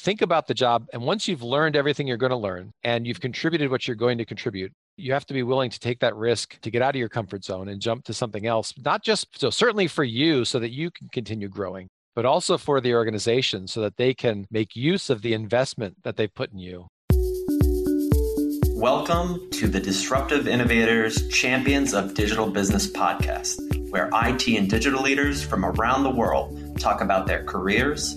think about the job. And once you've learned everything you're going to learn and you've contributed what you're going to contribute, you have to be willing to take that risk to get out of your comfort zone and jump to something else, not just so certainly for you so that you can continue growing, but also for the organization so that they can make use of the investment that they've put in you. Welcome to the Disruptive Innovators Champions of Digital Business podcast, where IT and digital leaders from around the world talk about their careers,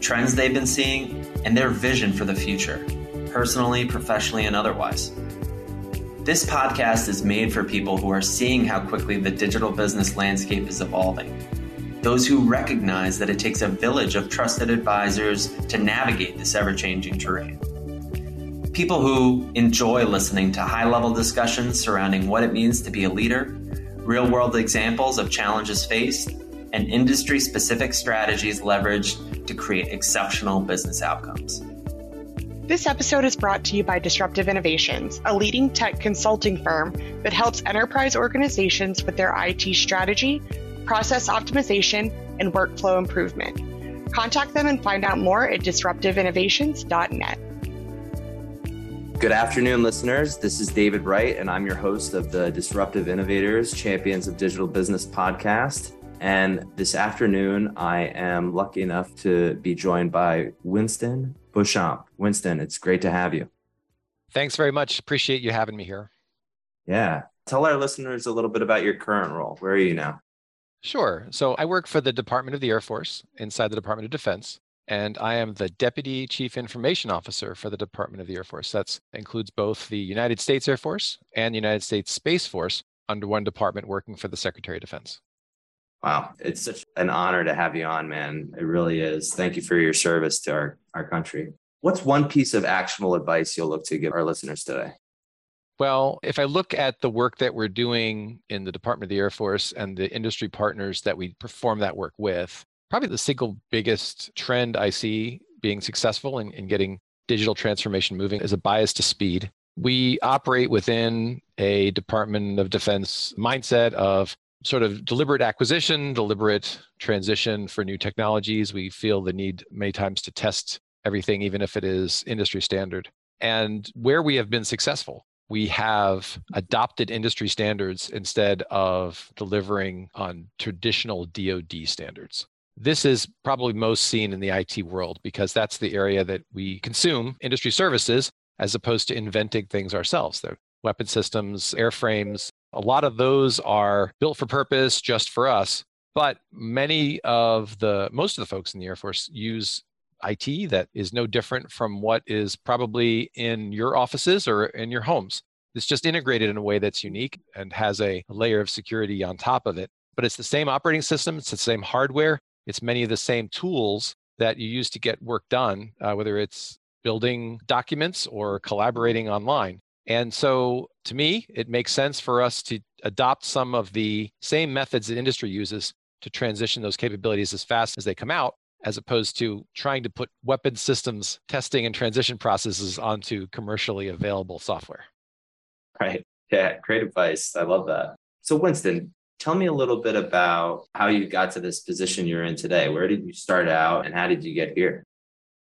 trends they've been seeing, and their vision for the future, personally, professionally, and otherwise. This podcast is made for people who are seeing how quickly the digital business landscape is evolving. Those who recognize that it takes a village of trusted advisors to navigate this ever changing terrain. People who enjoy listening to high level discussions surrounding what it means to be a leader, real world examples of challenges faced, and industry specific strategies leveraged to create exceptional business outcomes. This episode is brought to you by Disruptive Innovations, a leading tech consulting firm that helps enterprise organizations with their IT strategy, process optimization, and workflow improvement. Contact them and find out more at disruptiveinnovations.net. Good afternoon, listeners. This is David Wright, and I'm your host of the Disruptive Innovators Champions of Digital Business podcast. And this afternoon, I am lucky enough to be joined by Winston Beauchamp. Winston, it's great to have you. Thanks very much. Appreciate you having me here. Yeah. Tell our listeners a little bit about your current role. Where are you now? Sure. So I work for the Department of the Air Force inside the Department of Defense, and I am the Deputy Chief Information Officer for the Department of the Air Force. That includes both the United States Air Force and the United States Space Force under one department working for the Secretary of Defense. Wow, it's such an honor to have you on, man. It really is. Thank you for your service to our, our country. What's one piece of actionable advice you'll look to give our listeners today? Well, if I look at the work that we're doing in the Department of the Air Force and the industry partners that we perform that work with, probably the single biggest trend I see being successful in, in getting digital transformation moving is a bias to speed. We operate within a Department of Defense mindset of sort of deliberate acquisition, deliberate transition for new technologies. We feel the need many times to test everything, even if it is industry standard. And where we have been successful, we have adopted industry standards instead of delivering on traditional DoD standards. This is probably most seen in the IT world because that's the area that we consume industry services as opposed to inventing things ourselves. The weapon systems, airframes, a lot of those are built for purpose just for us. But many of the, most of the folks in the Air Force use IT that is no different from what is probably in your offices or in your homes. It's just integrated in a way that's unique and has a layer of security on top of it. But it's the same operating system, it's the same hardware, it's many of the same tools that you use to get work done, uh, whether it's building documents or collaborating online. And so to me, it makes sense for us to adopt some of the same methods that industry uses to transition those capabilities as fast as they come out, as opposed to trying to put weapon systems testing and transition processes onto commercially available software. Right. Yeah, great advice. I love that. So, Winston, tell me a little bit about how you got to this position you're in today. Where did you start out and how did you get here?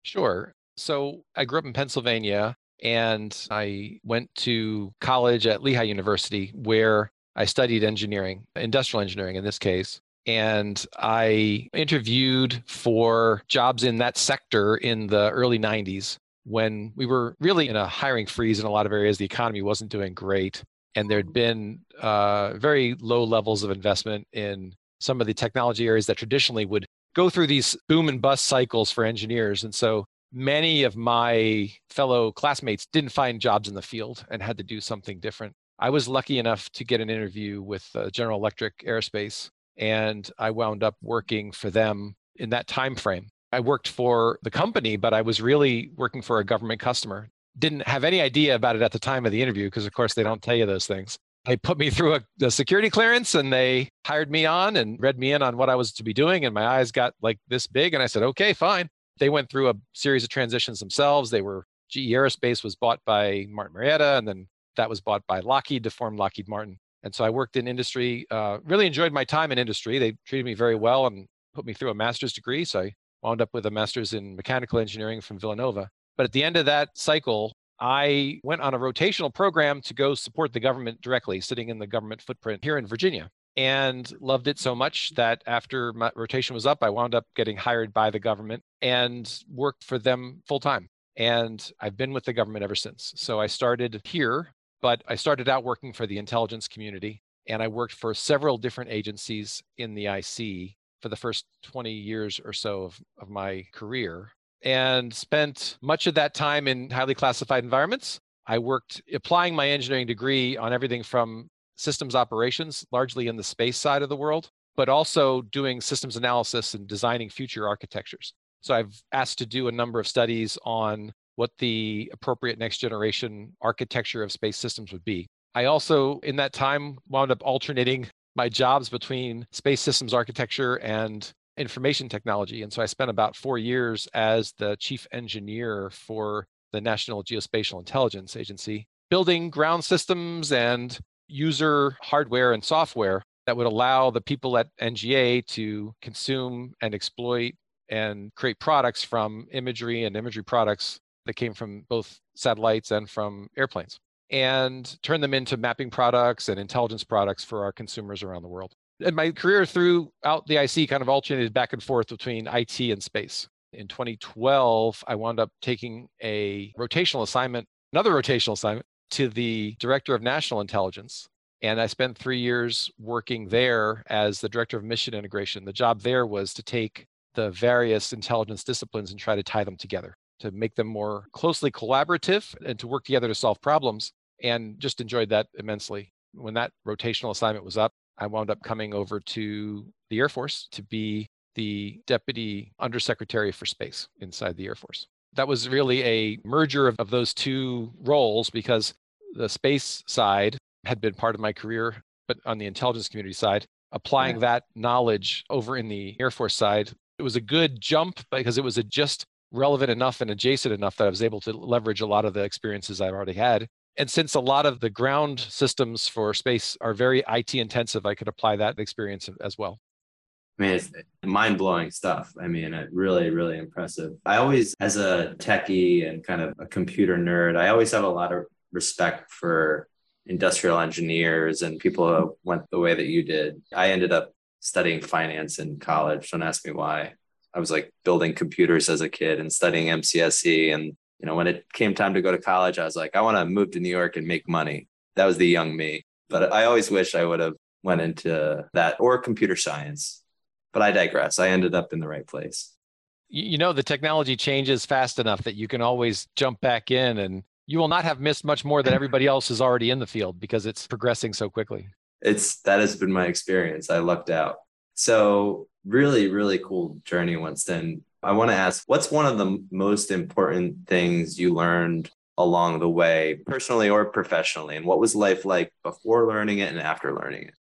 Sure. So, I grew up in Pennsylvania and I went to college at Lehigh University where I studied engineering, industrial engineering in this case. And I interviewed for jobs in that sector in the early 90s when we were really in a hiring freeze in a lot of areas. The economy wasn't doing great. And there'd been uh, very low levels of investment in some of the technology areas that traditionally would go through these boom and bust cycles for engineers. And so many of my fellow classmates didn't find jobs in the field and had to do something different. I was lucky enough to get an interview with uh, General Electric Aerospace, and I wound up working for them in that time frame. I worked for the company, but I was really working for a government customer. Didn't have any idea about it at the time of the interview because, of course, they don't tell you those things. They put me through a, a, security clearance and they hired me on and read me in on what I was to be doing. And my eyes got like this big. And I said, okay, fine. They went through a series of transitions themselves. They were GE Aerospace was bought by Martin Marietta, and then that was bought by Lockheed to form Lockheed Martin. And so I worked in industry, uh, really enjoyed my time in industry. They treated me very well and put me through a master's degree. So I wound up with a master's in mechanical engineering from Villanova. But at the end of that cycle, I went on a rotational program to go support the government directly, sitting in the government footprint here in Virginia, and loved it so much that after my rotation was up, I wound up getting hired by the government and worked for them full time. And I've been with the government ever since. So I started here, but I started out working for the intelligence community, and I worked for several different agencies in the IC for the first 20 years or so of, of my career and spent much of that time in highly classified environments. I worked applying my engineering degree on everything from systems operations, largely in the space side of the world, but also doing systems analysis and designing future architectures. So I've asked to do a number of studies on what the appropriate next generation architecture of space systems would be. I also, in that time, wound up alternating my jobs between space systems architecture and information technology. And so I spent about four years as the chief engineer for the National Geospatial Intelligence Agency, building ground systems and user hardware and software that would allow the people at NGA to consume and exploit and create products from imagery and imagery products that came from both satellites and from airplanes and turn them into mapping products and intelligence products for our consumers around the world. And my career throughout the IC kind of alternated back and forth between IT and space. In 2012, I wound up taking a rotational assignment, another rotational assignment to the director of national intelligence. And I spent three years working there as the director of mission integration. The job there was to take the various intelligence disciplines and try to tie them together to make them more closely collaborative and to work together to solve problems and just enjoyed that immensely. When that rotational assignment was up, I wound up coming over to the Air Force to be the Deputy Undersecretary for Space inside the Air Force. That was really a merger of, of those two roles because the space side had been part of my career, but on the intelligence community side, applying yeah. that knowledge over in the Air Force side, it was a good jump because it was just relevant enough and adjacent enough that I was able to leverage a lot of the experiences I've already had and since a lot of the ground systems for space are very IT intensive, I could apply that experience as well. I mean, it's mind blowing stuff. I mean, it really, really impressive. I always, as a techie and kind of a computer nerd, I always have a lot of respect for industrial engineers and people who went the way that you did. I ended up studying finance in college. Don't ask me why. I was like building computers as a kid and studying MCSE and you know, when it came time to go to college, I was like, I want to move to New York and make money. That was the young me. But I always wish I would have went into that or computer science. But I digress. I ended up in the right place. You know, the technology changes fast enough that you can always jump back in and you will not have missed much more than everybody else is already in the field because it's progressing so quickly. It's that has been my experience. I lucked out. So really, really cool journey, Winston. I want to ask what's one of the most important things you learned along the way, personally or professionally? And what was life like before learning it and after learning it?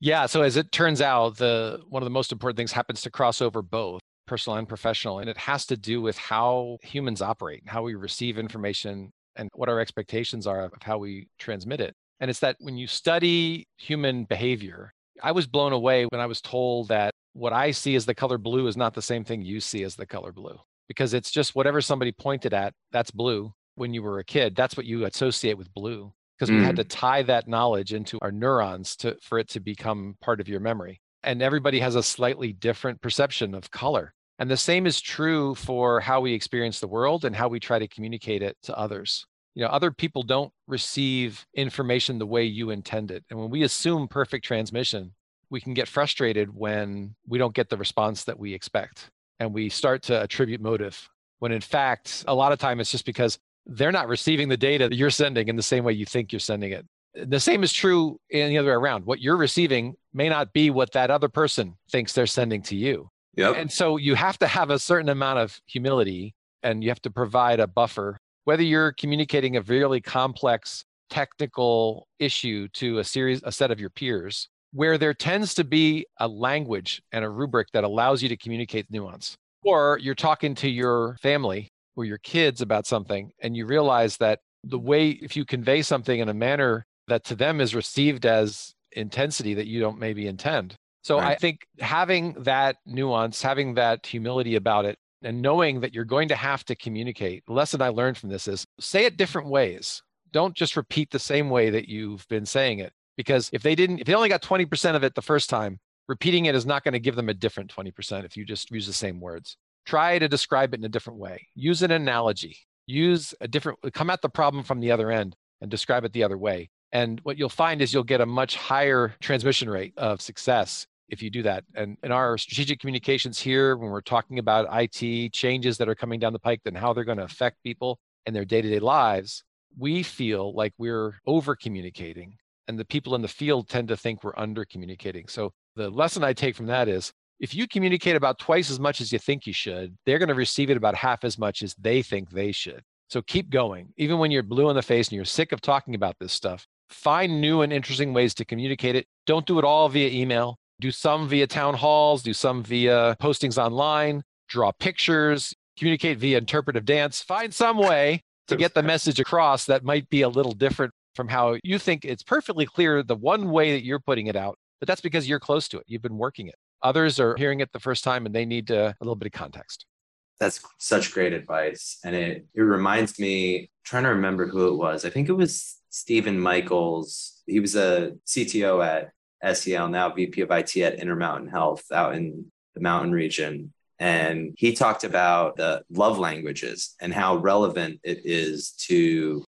Yeah, so as it turns out, the one of the most important things happens to cross over both personal and professional, and it has to do with how humans operate, how we receive information, and what our expectations are of how we transmit it. And it's that when you study human behavior, I was blown away when I was told that what I see as the color blue is not the same thing you see as the color blue because it's just whatever somebody pointed at, that's blue. When you were a kid, that's what you associate with blue because mm. we had to mm. tie that knowledge into our neurons to for it to become part of your memory. And everybody has a slightly different perception of color. And the same is true for how we experience the world and how we try to communicate it to others. You know, other people don't receive information the way you intend it. And when we assume perfect transmission, we can get frustrated when we don't get the response that we expect and we start to attribute motive when in fact a lot of time it's just because they're not receiving the data that you're sending in the same way you think you're sending it the same is true in the other way around what you're receiving may not be what that other person thinks they're sending to you Yep. And so you have to have a certain amount of humility and you have to provide a buffer. Whether you're communicating a really complex technical issue to a series, a set of your peers, where there tends to be a language and a rubric that allows you to communicate nuance. Or you're talking to your family or your kids about something, and you realize that the mm-hmm. way, if you convey something in a manner that to them is received as intensity that you don't maybe intend. So right. I think having that nuance, having that humility about it, and knowing that you're going to have to communicate. The lesson I learned from this is say it different ways. Don't just repeat the same way that you've been saying it. Because if they didn't, if they only got 20% of it the first time, repeating it is not going to give them a different 20% if you just use the same words. Try to describe it in a different way. Use an analogy. Use a different, come at the problem from the other end and describe it the other way. And what you'll find is you'll get a much higher transmission rate of success if you do that. And in our strategic communications here, when we're talking about IT changes that are coming down the pike and how they're going to affect people in their day to day lives, we feel like we're over communicating. And the people in the field tend to think we're under communicating. So the lesson I take from that is if you communicate about twice as much as you think you should, they're going to receive it about half as much as they think they should. So keep going. Even when you're blue in the face and you're sick of talking about this stuff, find new and interesting ways to communicate it. Don't do it all via email do some via town halls, do some via postings online, draw pictures, communicate via interpretive dance, find some way to get the message across that might be a little different from how you think it's perfectly clear the one way that you're putting it out, but that's because you're close to it. You've been working it. Others are hearing it the first time and they need a little bit of context. That's such great advice. And it, it reminds me, trying to remember who it was. I think it was Stephen Michaels. He was a CTO at SEL, now VP of IT at Intermountain Health out in the mountain region. And he talked about the love languages and how relevant it is to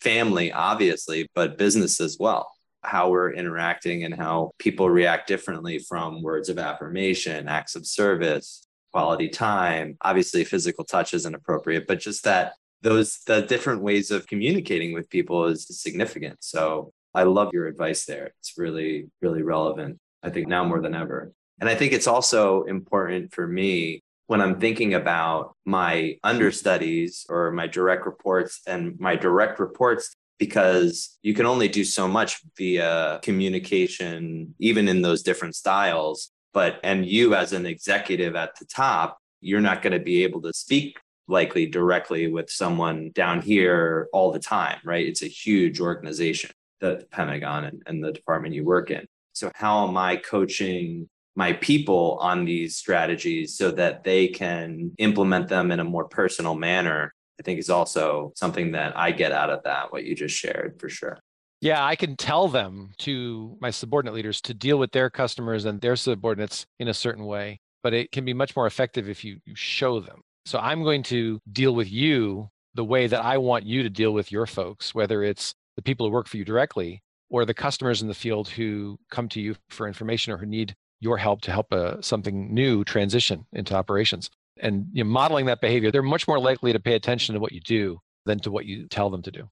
family, obviously, but business as well. How we're interacting and how people react differently from words of affirmation, acts of service, quality time. Obviously, physical touch isn't appropriate, but just that those the different ways of communicating with people is significant. So I love your advice there. It's really, really relevant, I think now more than ever. And I think it's also important for me when I'm thinking about my understudies or my direct reports and my direct reports, because you can only do so much via communication, even in those different styles. But, and you as an executive at the top, you're not going to be able to speak likely directly with someone down here all the time, right? It's a huge organization the Pentagon and, and the department you work in. So, how am I coaching my people on these strategies so that they can implement them in a more personal manner? I think is also something that I get out of that, what you just shared for sure. Yeah, I can tell them to my subordinate leaders to deal with their customers and their subordinates in a certain way, but it can be much more effective if you, you show them. So I'm going to deal with you the way that I want you to deal with your folks, whether it's the people who work for you directly or the customers in the field who come to you for information or who need your help to help a, uh, something new transition into operations and you know, modeling that behavior they're much more likely to pay attention to what you do than to what you tell them to do.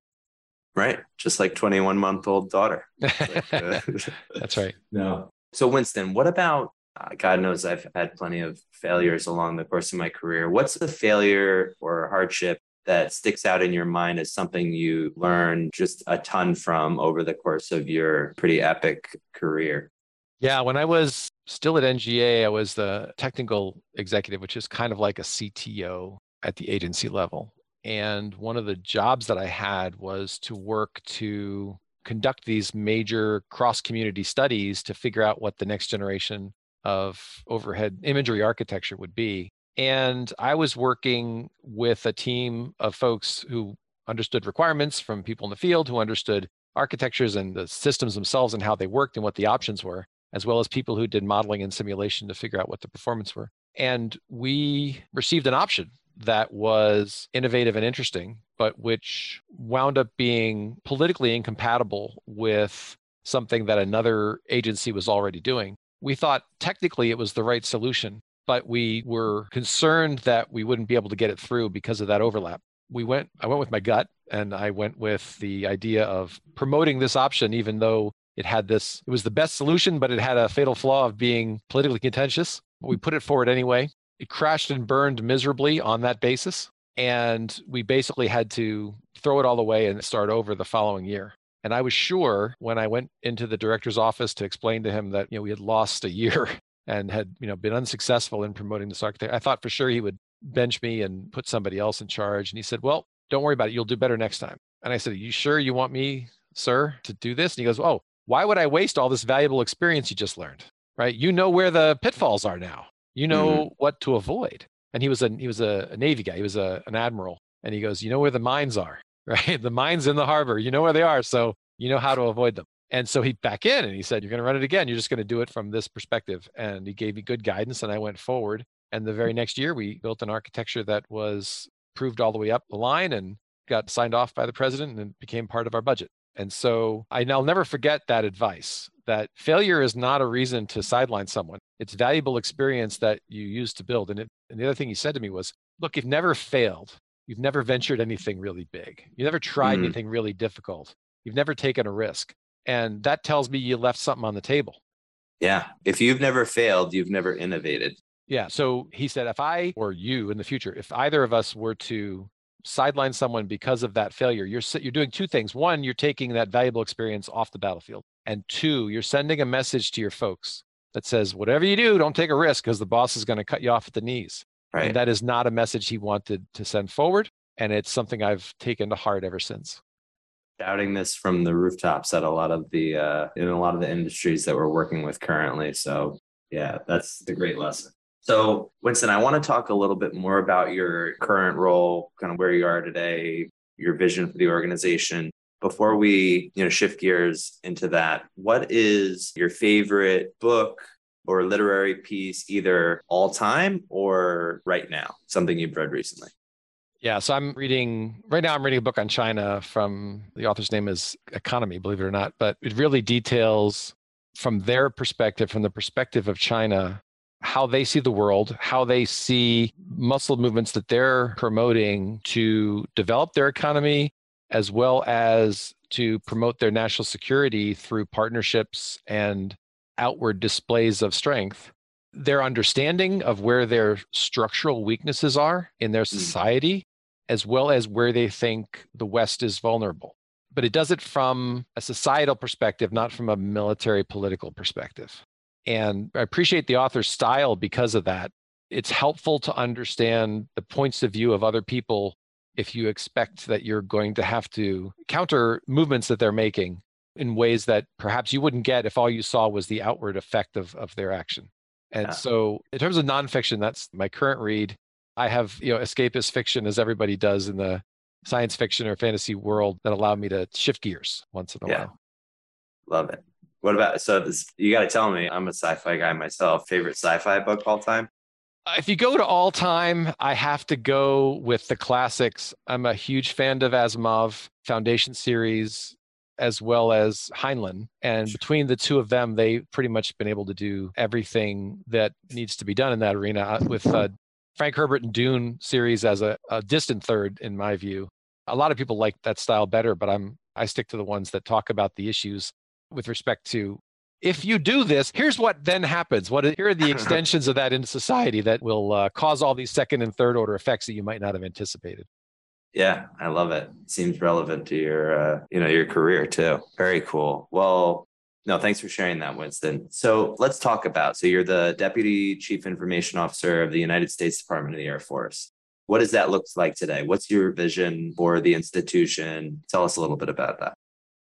Right just like 21 month old daughter that's right. No. So winston what about uh, god knows i've had plenty of failures along the course of my career. What's the failure or hardship that sticks out in your mind as something you learned just a ton from over the course of your pretty epic career? Yeah, when I was still at NGA, I was the technical executive, which is kind of like a CTO at the agency level. And one of the jobs that I had was to work to conduct these major cross community studies to figure out what the next generation of overhead imagery architecture would be. And I was working with a team of folks who understood requirements from people in the field, who understood architectures and the systems themselves and how they worked and what the options were, as well as people who did modeling and simulation to figure out what the performance were. And we received an option that was innovative and interesting, but which wound up being politically incompatible with something that another agency was already doing. We thought technically it was the right solution, but we were concerned that we wouldn't be able to get it through because of that overlap. We went, I went with my gut and I went with the idea of promoting this option, even though it had this, it was the best solution, but it had a fatal flaw of being politically contentious. we put it forward anyway. It crashed and burned miserably on that basis. And we basically had to throw it all away and start over the following year. And I was sure when I went into the director's office to explain to him that you know we had lost a year and had you know been unsuccessful in promoting this architect, I thought for sure he would bench me and put somebody else in charge. And he said, "Well, don't worry about it. You'll do better next time." And I said, "Are you sure you want me, sir, to do this?" And he goes, "Oh, why would I waste all this valuable experience you just learned? Right? You know where the pitfalls are now. You know mm-hmm. what to avoid." And he was a he was a, a Navy guy. He was a, an admiral, and he goes, "You know where the mines are." right? The mines in the harbor, you know where they are. So you know how to avoid them. And so he back in and he said, You're going to run it again. You're just going to do it from this perspective. And he gave me good guidance and I went forward. And the very next year, we built an architecture that was proved all the way up the line and got signed off by the president and became part of our budget. And so I, will never forget that advice that failure is not a reason to sideline someone. It's valuable experience that you use to build. And, it, and the other thing he said to me was, Look, you've never failed You've never ventured anything really big. You never tried mm. anything really difficult. You've never taken a risk. And that tells me you left something on the table. Yeah. If you've never failed, you've never innovated. Yeah. So he said, if I or you in the future, if either of us were to sideline someone because of that failure, you're you're doing two things. One, you're taking that valuable experience off the battlefield, and two, you're sending a message to your folks that says, whatever you do, don't take a risk because the boss is going to cut you off at the knees. Right. And that is not a message he wanted to send forward. And it's something I've taken to heart ever since. Doubting this from the rooftops at a lot of the uh, in a lot of the industries that we're working with currently. So yeah, that's the great lesson. So Winston, I want to talk a little bit more about your current role, kind of where you are today, your vision for the organization. Before we, you know, shift gears into that, what is your favorite book, or literary piece, either all time or right now, something you've read recently? Yeah, so I'm reading right now. I'm reading a book on China from the author's name is Economy, believe it or not, but it really details from their perspective, from the perspective of China, how they see the world, how they see muscle movements that they're promoting to develop their economy, as well as to promote their national security through partnerships and outward displays of strength, their understanding of where their structural weaknesses are in their mm. society, as well as where they think the West is vulnerable. But it does it from a societal perspective, not from a military political perspective. And I appreciate the author's style because of that. It's helpful to understand the points of view of other people if you expect that you're going to have to counter movements that they're making in ways that perhaps you wouldn't get if all you saw was the outward effect of, of their action. And yeah. so, in terms of nonfiction, that's my current read. I have, you know, escapist fiction as everybody does in the science fiction or fantasy world that allow me to shift gears once in a yeah. while. Love it. What about so this, you got to tell me? I'm a sci-fi guy myself. Favorite sci-fi book all time? Uh, if you go to all time, I have to go with the classics. I'm a huge fan of Asimov Foundation series as well as Heinlein. And between the two of them, they've pretty much been able to do everything that needs to be done in that arena uh, with uh, Frank Herbert and Dune series as a, a distant third, in my view. A lot of people like that style better, but I'm I stick to the ones that talk about the issues with respect to if you do this, here's what then happens. What here are the extensions of that into society that will uh, cause all these second and third order effects that you might not have anticipated. Yeah, I love it. Seems relevant to your uh, you know, your career too. Very cool. Well, no, thanks for sharing that, Winston. So let's talk about. So you're the Deputy Chief Information Officer of the United States Department of the Air Force. What does that look like today? What's your vision for the institution? Tell us a little bit about that.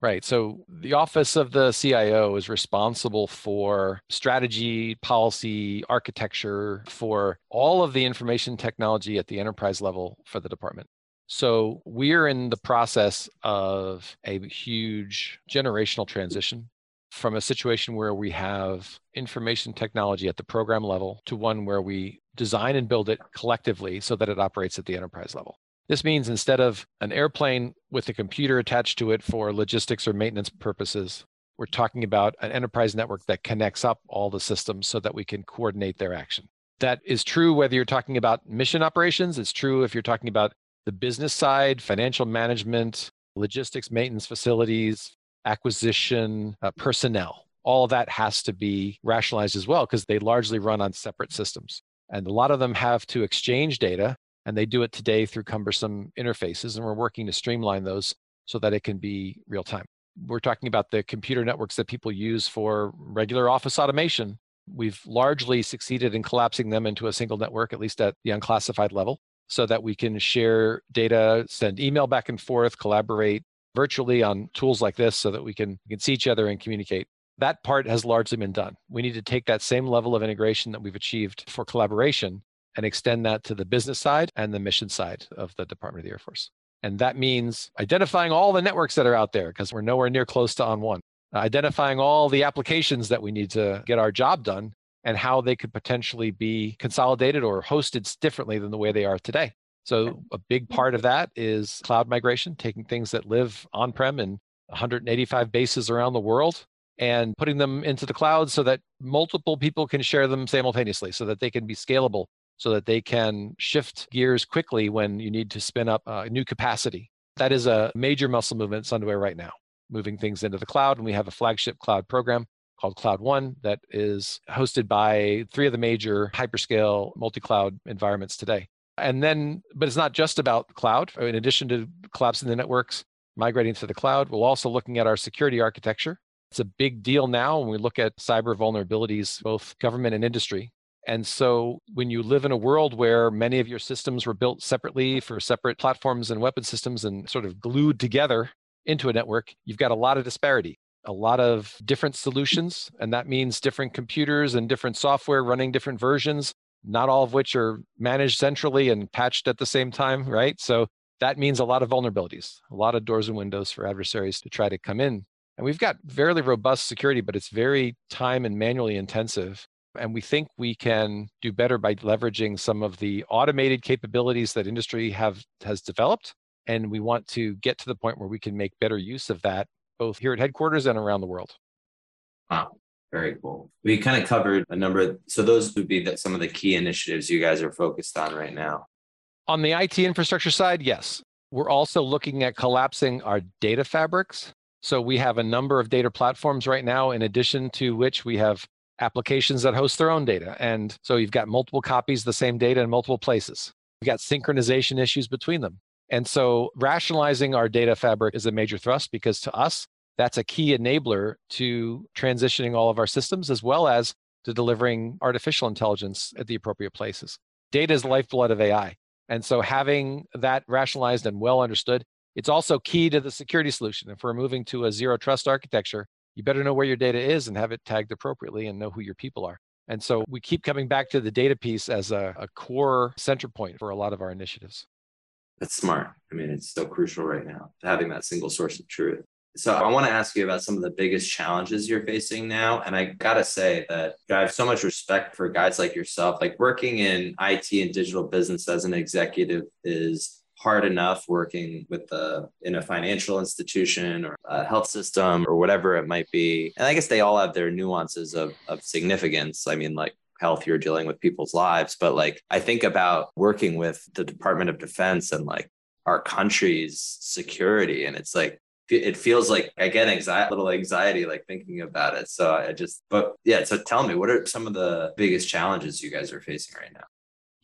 Right. So the office of the CIO is responsible for strategy, policy, architecture for all of the information technology at the enterprise level for the department. So we're in the process of a huge generational transition from a situation where we have information technology at the program level to one where we design and build it collectively so that it operates at the enterprise level. This means instead of an airplane with a computer attached to it for logistics or maintenance purposes, we're talking about an enterprise network that connects up all the systems so that we can coordinate their action. That is true whether you're talking about mission operations, it's true if you're talking about the business side, financial management, logistics, maintenance facilities, acquisition, uh, personnel. all that has to be rationalized as well because they largely run on separate systems. And a lot of them have to exchange data, and they do it today through cumbersome interfaces. And we're working to streamline those so that it can be real time. We're talking about the computer networks that people use for regular office automation. We've largely succeeded in collapsing them into a single network, at least at the unclassified level, so that we can share data, send email back and forth, collaborate virtually on tools like this so that we can, we can see each other and communicate that part has largely been done. We need to take that same level of integration that we've achieved for collaboration and extend that to the business side and the mission side of the Department of the Air Force. And that means identifying all the networks that are out there because we're nowhere near close to ON1, uh, identifying all the applications that we need to get our job done and how they could potentially be consolidated or hosted differently than the way they are today. So, a big part of that is cloud migration, taking things that live on prem in 185 bases around the world and putting them into the cloud so that multiple people can share them simultaneously so that they can be scalable so that they can shift gears quickly when you need to spin up a new capacity. That is a major muscle movement that's underway right now moving things into the cloud. And we have a flagship cloud program called cloud one that is hosted by three of the major hyperscale multi-cloud environments today. And then but it's not just about cloud. In addition to collapsing the networks migrating to the cloud we're also looking at our security architecture. It's a big deal now when we look at cyber vulnerabilities, both government and industry. And so when you live in a world where many of your systems were built separately for separate platforms and weapon systems and sort of glued together into a network, you've got a lot of disparity, a lot of different solutions. And that means different computers and different software running different versions, not all of which are managed centrally and patched at the same time, right? So that means a lot of vulnerabilities, a lot of doors and windows for adversaries to try to come in and we've got fairly robust security, but it's very time and manually intensive. And we think we can do better by leveraging some of the automated capabilities that industry have has developed. And we want to get to the point where we can make better use of that, both here at headquarters and around the world. Wow. Very cool. We kind of covered a number of, so those would be that some of the key initiatives you guys are focused on right now. On the IT infrastructure side, yes. We're also looking at collapsing our data fabrics so we have a number of data platforms right now, in addition to which we have applications that host their own data. And so you've got multiple copies of the same data in multiple places. You've got synchronization issues between them. And so rationalizing our data fabric is a major thrust because to us, that's a key enabler to transitioning all of our systems as well as to delivering artificial intelligence at the appropriate places. Data is the lifeblood of AI. And so having that rationalized and well understood it's also key to the security solution. If we're moving to a zero trust architecture, you better know where your data is and have it tagged appropriately and know who your people are. And so we keep coming back to the data piece as a, a core center point for a lot of our initiatives. That's smart. I mean, it's so crucial right now, having that single source of truth. So I want to ask you about some of the biggest challenges you're facing now. And I got to say that I have so much respect for guys like yourself. Like working in IT and digital business as an executive is hard enough working with the in a financial institution or a health system or whatever it might be and i guess they all have their nuances of, of significance i mean like health you're dealing with people's lives but like i think about working with the department of defense and like our country's security and it's like it feels like I get anxiety, little anxiety, like thinking about it. So I just, but yeah. So tell me, what are some of the biggest challenges you guys are facing right now?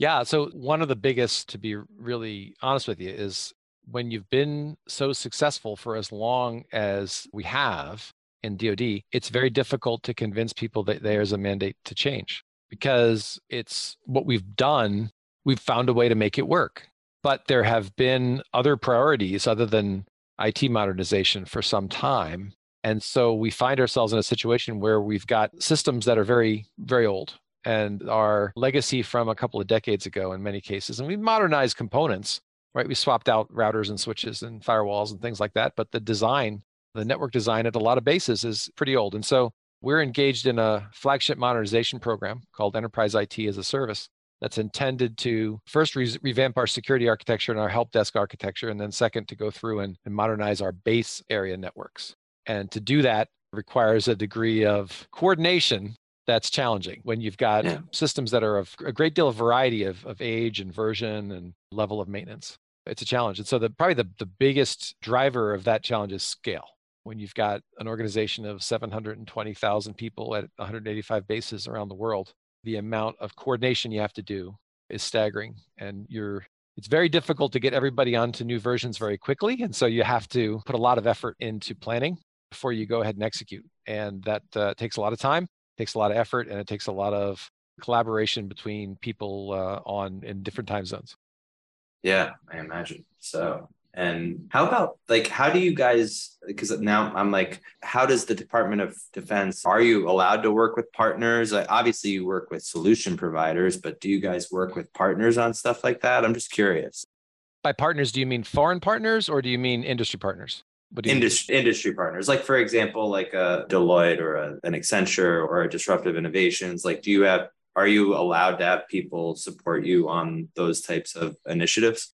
Yeah. So, one of the biggest, to be really honest with you, is when you've been so successful for as long as we have in DoD, it's very difficult to convince people that there's a mandate to change because it's what we've done. We've found a way to make it work. But there have been other priorities other than IT modernization for some time. And so we find ourselves in a situation where we've got systems that are very, very old and our legacy from a couple of decades ago in many cases. And we modernized components, right? We swapped out routers and switches and firewalls and things like that. But the design, the network design at a lot of bases is pretty old. And so we're engaged in a flagship modernization program called Enterprise IT as a Service that's intended to first re- revamp our security architecture and our help desk architecture, and then second, to go through and, and modernize our base area networks. And to do that requires a degree of coordination that's challenging when you've got yeah. systems that are of a great deal of variety of, of age and version and level of maintenance. It's a challenge. And so the probably the, the biggest driver of that challenge is scale. when you've got an organization of 720,000 people at 185 bases around the world, the amount of coordination you have to do is staggering. And you're it's very difficult to get everybody onto new versions very quickly. And so you have to put a lot of effort into planning before you go ahead and execute. And that uh, takes a lot of time, takes a lot of effort, and it takes a lot of collaboration between people uh, on in different time zones. Yeah, I imagine. So and how about like how do you guys because now I'm like how does the Department of Defense are you allowed to work with partners? Like, obviously you work with solution providers, but do you guys work with partners on stuff like that? I'm just curious. By partners, do you mean foreign partners or do you mean industry partners? Industry, industry partners like for example like a deloitte or a, an accenture or a disruptive innovations like do you have are you allowed to have people support you on those types of initiatives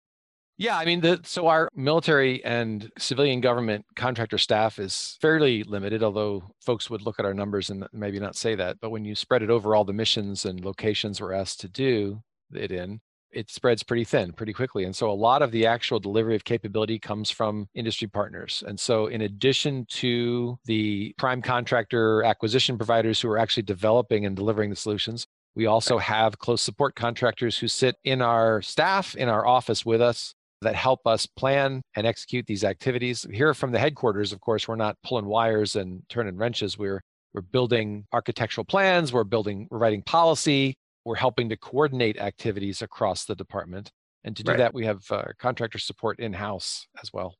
yeah, I mean, the, so our military and civilian government contractor staff is fairly limited, although folks would look at our numbers and maybe not say that. But when you spread it over all the missions and locations we're asked to do it in, it spreads pretty thin pretty quickly. And so a lot of the actual delivery of capability comes from industry partners. And so, in addition to the prime contractor acquisition providers who are actually developing and delivering the solutions, we also have close support contractors who sit in our staff, in our office with us that help us plan and execute these activities. Here from the headquarters, of course, we're not pulling wires and turning wrenches. We're we're building architectural plans, we're building, we're writing policy, we're helping to coordinate activities across the department. And to do right. that, we have uh, contractor support in house as well.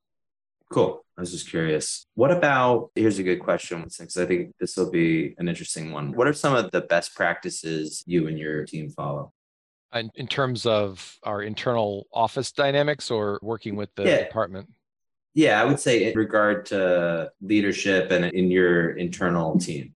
Cool. I was just curious. What about here's a good question because I think this will be an interesting one. What are some of the best practices you and your team follow? in, in terms of our internal office dynamics or working with the yeah. department? Yeah, I would say in regard to leadership and in your internal team.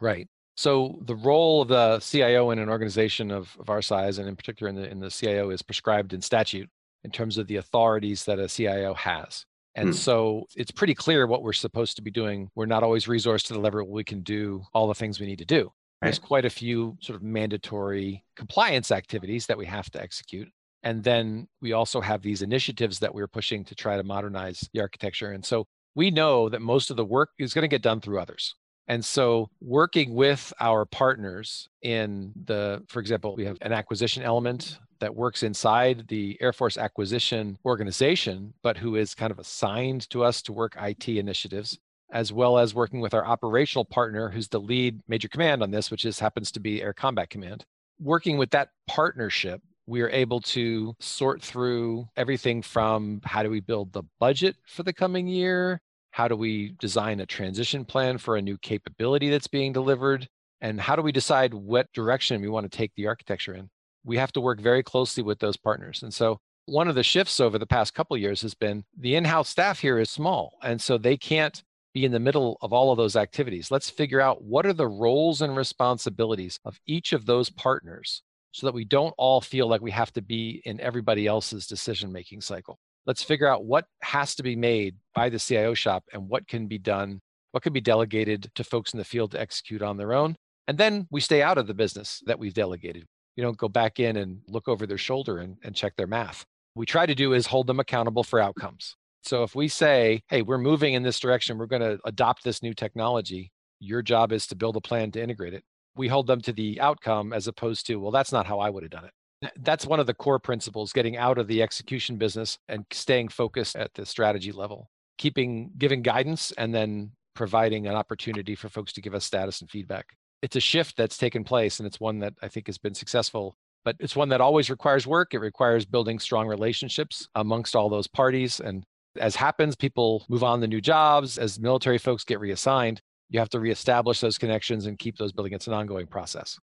Right. So the role of the CIO in an organization of, of our size, and in particular in the in the CIO, is prescribed in statute in terms of the authorities that a CIO has. And hmm. so it's pretty clear what we're supposed to be doing. We're not always resourced to the level we can do all the things we need to do. There's quite a few sort of mandatory compliance activities that we have to execute. And then we also have these initiatives that we're pushing to try to modernize the architecture. And so we know that most of the work is going to get done through others. And so working with our partners in the, for example, we have an acquisition element that works inside the Air Force acquisition organization, but who is kind of assigned to us to work IT initiatives as well as working with our operational partner, who's the lead major command on this, which is happens to be Air Combat Command. Working with that partnership, we are able to sort through everything from how do we build the budget for the coming year? How do we design a transition plan for a new capability that's being delivered? And how do we decide what direction we want to take the architecture in? We have to work very closely with those partners. And so one of the shifts over the past couple years has been the in-house staff here is small and so they can't be in the middle of all of those activities. Let's figure out what are the roles and responsibilities of each of those partners so that we don't all feel like we have to be in everybody else's decision making cycle. Let's figure out what has to be made by the CIO shop and what can be done, what can be delegated to folks in the field to execute on their own. And then we stay out of the business that we've delegated. You don't go back in and look over their shoulder and, and check their math. What we try to do is hold them accountable for outcomes. So if we say, hey, we're moving in this direction, we're going to adopt this new technology, your job is to build a plan to integrate it. We hold them to the outcome as opposed to, well, that's not how I would have done it. That's one of the core principles getting out of the execution business and staying focused at the strategy level, keeping giving guidance and then providing an opportunity for folks to give us status and feedback. It's a shift that's taken place and it's one that I think has been successful but it's one that always requires work. It requires building strong relationships amongst all those parties and as happens, people move on to new jobs. As military folks get reassigned, you have to reestablish those connections and keep those building. It's an ongoing process.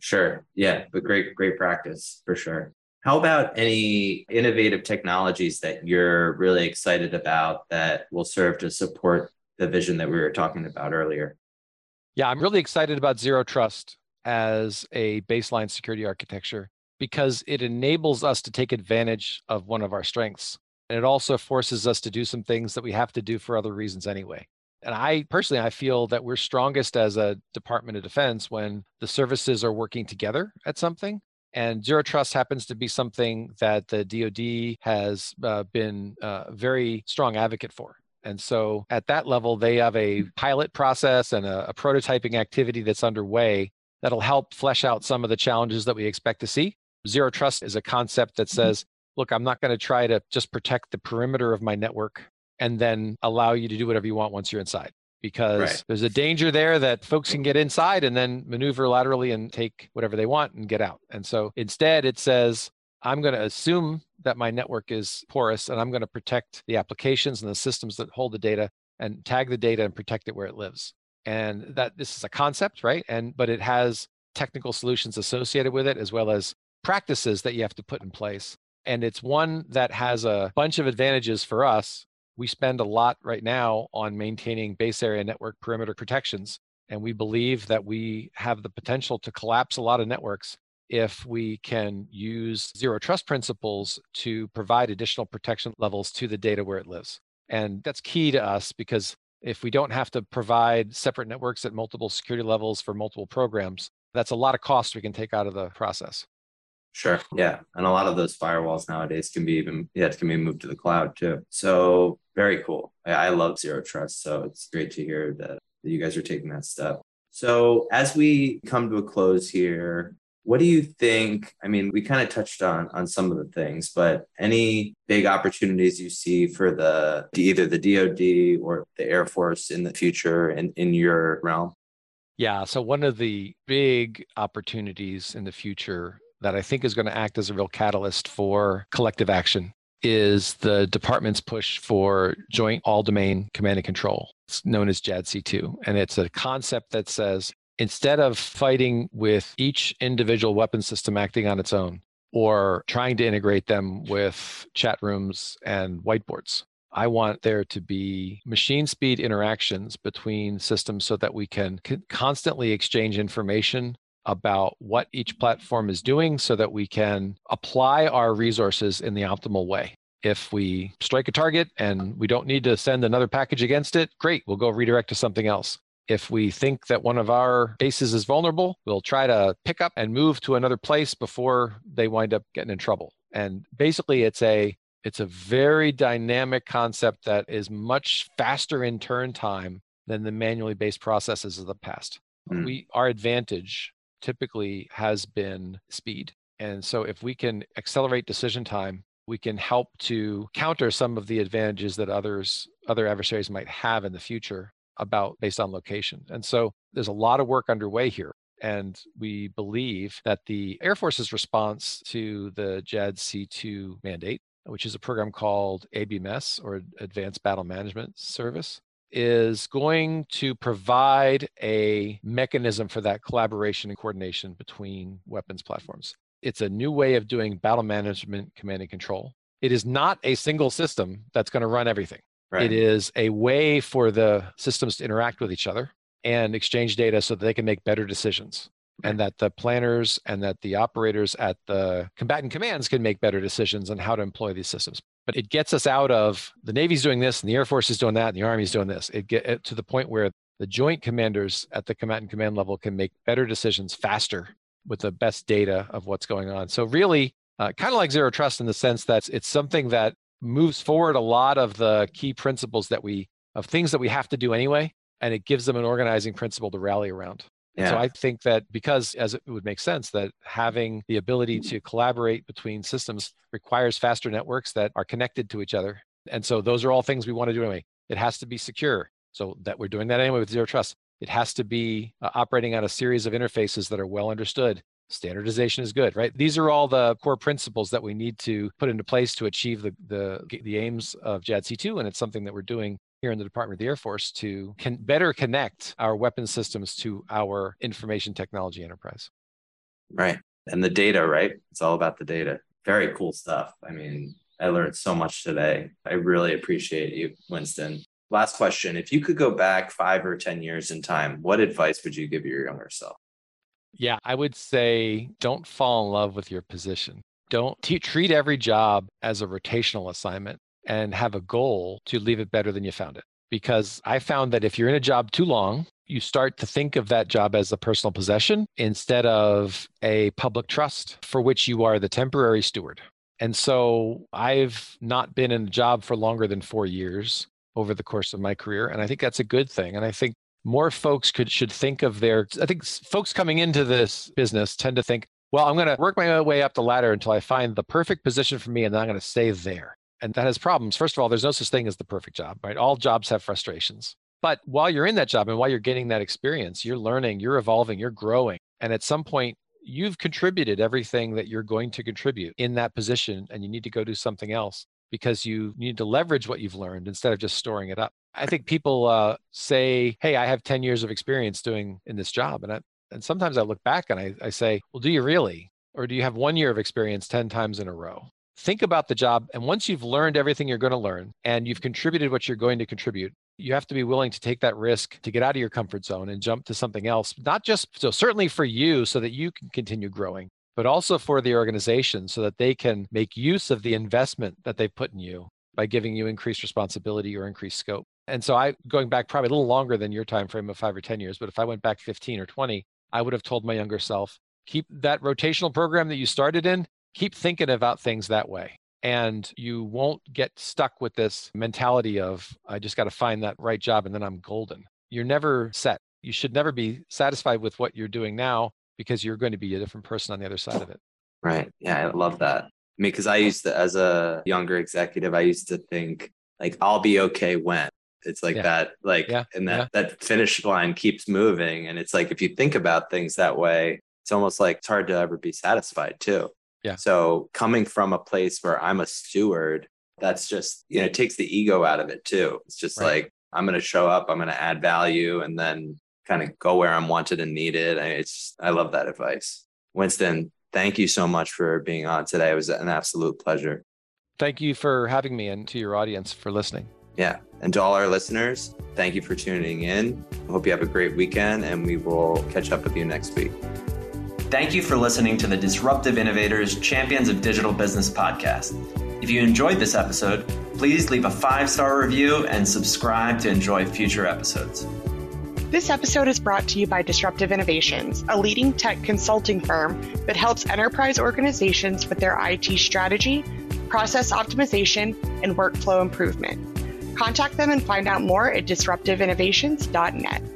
Sure. Yeah, but great, great practice for sure. How about any innovative technologies that you're really excited about that will serve to support the vision that we were talking about earlier? Yeah, I'm really excited about Zero Trust as a baseline security architecture because it enables us to take advantage of one of our strengths, and it also forces us to do some things that we have to do for other reasons anyway. And I personally, I feel that we're strongest as a Department of Defense when the services are working together at something. And zero trust happens to be something that the DoD has uh, been a uh, very strong advocate for. And so at that level, they have a pilot process and a, a prototyping activity that's underway that'll help flesh out some of the challenges that we expect to see. Zero trust is a concept that mm-hmm. says, look, I'm not going to try to just protect the perimeter of my network and then allow you to do whatever you want once you're inside because right. there's a danger there that folks can get inside and then maneuver laterally and take whatever they want and get out. And so instead, it says, I'm going to assume that my network is porous and I'm going to protect the applications and the systems that hold the data and tag the data and protect it where it lives. And that this is a concept, right? And but it has technical solutions associated with it as well as practices that you have to put in place. And it's one that has a bunch of advantages for us we spend a lot right now on maintaining base area network perimeter protections. And we believe that we have the potential to collapse a lot of networks if we can use zero trust principles to provide additional protection levels to the data where it lives. And that's key to us because if we don't have to provide separate networks at multiple security levels for multiple programs, that's a lot of cost we can take out of the process. Sure. Yeah. And a lot of those firewalls nowadays can be even, yeah, it can be moved to the cloud too. So very cool. I, I love zero trust. So it's great to hear that, that you guys are taking that step. So as we come to a close here, what do you think? I mean, we kind of touched on on some of the things, but any big opportunities you see for the either the DoD or the Air Force in the future in, in your realm? Yeah. So one of the big opportunities in the future that I think is going to act as a real catalyst for collective action is the department's push for joint all domain command and control. It's known as JADC2. And it's a concept that says instead of fighting with each individual weapon system acting on its own or trying to integrate them with chat rooms and whiteboards, I want there to be machine speed interactions between systems so that we can constantly exchange information about what each platform is doing so that we can apply our resources in the optimal way. If we strike a target and we don't need to send another package against it, great, we'll go redirect to something else. If we think that one of our bases is vulnerable, we'll try to pick up and move to another place before they wind up getting in trouble. And basically it's a it's a very dynamic concept that is much faster in turn time than the manually based processes of the past. Mm. We our advantage typically has been speed. And so if we can accelerate decision time, we can help to counter some of the advantages that others other adversaries might have in the future about based on location. And so there's a lot of work underway here. And we believe that the Air Force's response to the JADC2 mandate, which is a program called ABMS or Advanced Battle Management Service, is going to provide a mechanism for that collaboration and coordination between weapons platforms. It's a new way of doing battle management, command and control. It is not a single system that's going to run everything. Right. It is a way for the systems to interact with each other and exchange data so that they can make better decisions and that the planners and that the operators at the combatant commands can make better decisions on how to employ these systems but it gets us out of the Navy's doing this and the Air Force is doing that and the Army's doing this. It get it to the point where the joint commanders at the combatant command level can make better decisions faster with the best data of what's going on. So really, uh, kind of like zero trust in the sense that it's something that moves forward a lot of the key principles that we of things that we have to do anyway, and it gives them an organizing principle to rally around. Yeah. So I think that because, as it would make sense, that having the ability to collaborate between systems requires faster networks that are connected to each other. And so those are all things we want to do anyway. It has to be secure. So that we're doing that anyway with zero trust. It has to be uh, operating on a series of interfaces that are well understood. Standardization is good, right? These are all the core principles that we need to put into place to achieve the the, the aims of JADC2, and it's something that we're doing here in the Department of the Air Force to can better connect our weapon systems to our information technology enterprise. Right. And the data, right? It's all about the data. Very cool stuff. I mean, I learned so much today. I really appreciate you, Winston. Last question. If you could go back five or 10 years in time, what advice would you give your younger self? Yeah, I would say don't fall in love with your position. Don't t- treat every job as a rotational assignment and have a goal to leave it better than you found it. Because I found that if you're in a job too long, you start to think of that job as a personal possession instead of a public trust for which you are the temporary steward. And so I've not been in a job for longer than four years. over the course of my career. And I think that's a good thing. And I think more folks could should think of their I think folks coming into this business tend to think, well, I'm going to work my way up the ladder until I find the perfect position for me and then I'm going to stay there. And that has problems. First of all, there's no such thing as the perfect job, right? All jobs have frustrations. But while you're in that job and while you're getting that experience, you're learning, you're evolving, you're growing. And at some point, you've contributed everything that you're going to contribute in that position, and you need to go do something else because you need to leverage what you've learned instead of just storing it up. I think people uh, say, "Hey, I have 10 years of experience doing in this job," and I, and sometimes I look back and I, I say, "Well, do you really, or do you have one year of experience 10 times in a row?" Think about the job, and once you've learned everything you're going to learn, and you've contributed what you're going to contribute, you have to be willing to take that risk to get out of your comfort zone and jump to something else not just so certainly for you so that you can continue growing but also for the organization so that they can make use of the investment that they've put in you by giving you increased responsibility or increased scope and so i going back probably a little longer than your time frame of 5 or 10 years but if i went back 15 or 20 i would have told my younger self keep that rotational program that you started in keep thinking about things that way and you won't get stuck with this mentality of i just got to find that right job and then i'm golden you're never set. You should never be satisfied with what you're doing now because you're going to be a different person on the other side of it. Right. Yeah i love that. I mean because i used to as a younger executive i used to think like i'll be okay when it's like yeah. that like yeah. and that yeah. that finish line keeps moving and it's like if you think about things that way it's almost like it's hard to ever be satisfied too yeah. So coming from a place where I'm a steward, that's just, you know, it takes the ego out of it too. It's just right. like, I'm going to show up, I'm going to add value and then kind of go where I'm wanted and needed. I, it's, I love that advice. Winston, thank you so much for being on today. It was an absolute pleasure. Thank you for having me and to your audience for listening. Yeah. And to all our listeners, thank you for tuning in. I hope you have a great weekend and we will catch up with you next week. Thank you for listening to the Disruptive Innovators Champions of Digital Business podcast. If you enjoyed this episode, please leave a five star review and subscribe to enjoy future episodes. This episode is brought to you by Disruptive Innovations, a leading tech consulting firm that helps enterprise organizations with their IT strategy, process optimization, and workflow improvement. Contact them and find out more at disruptiveinnovations.net.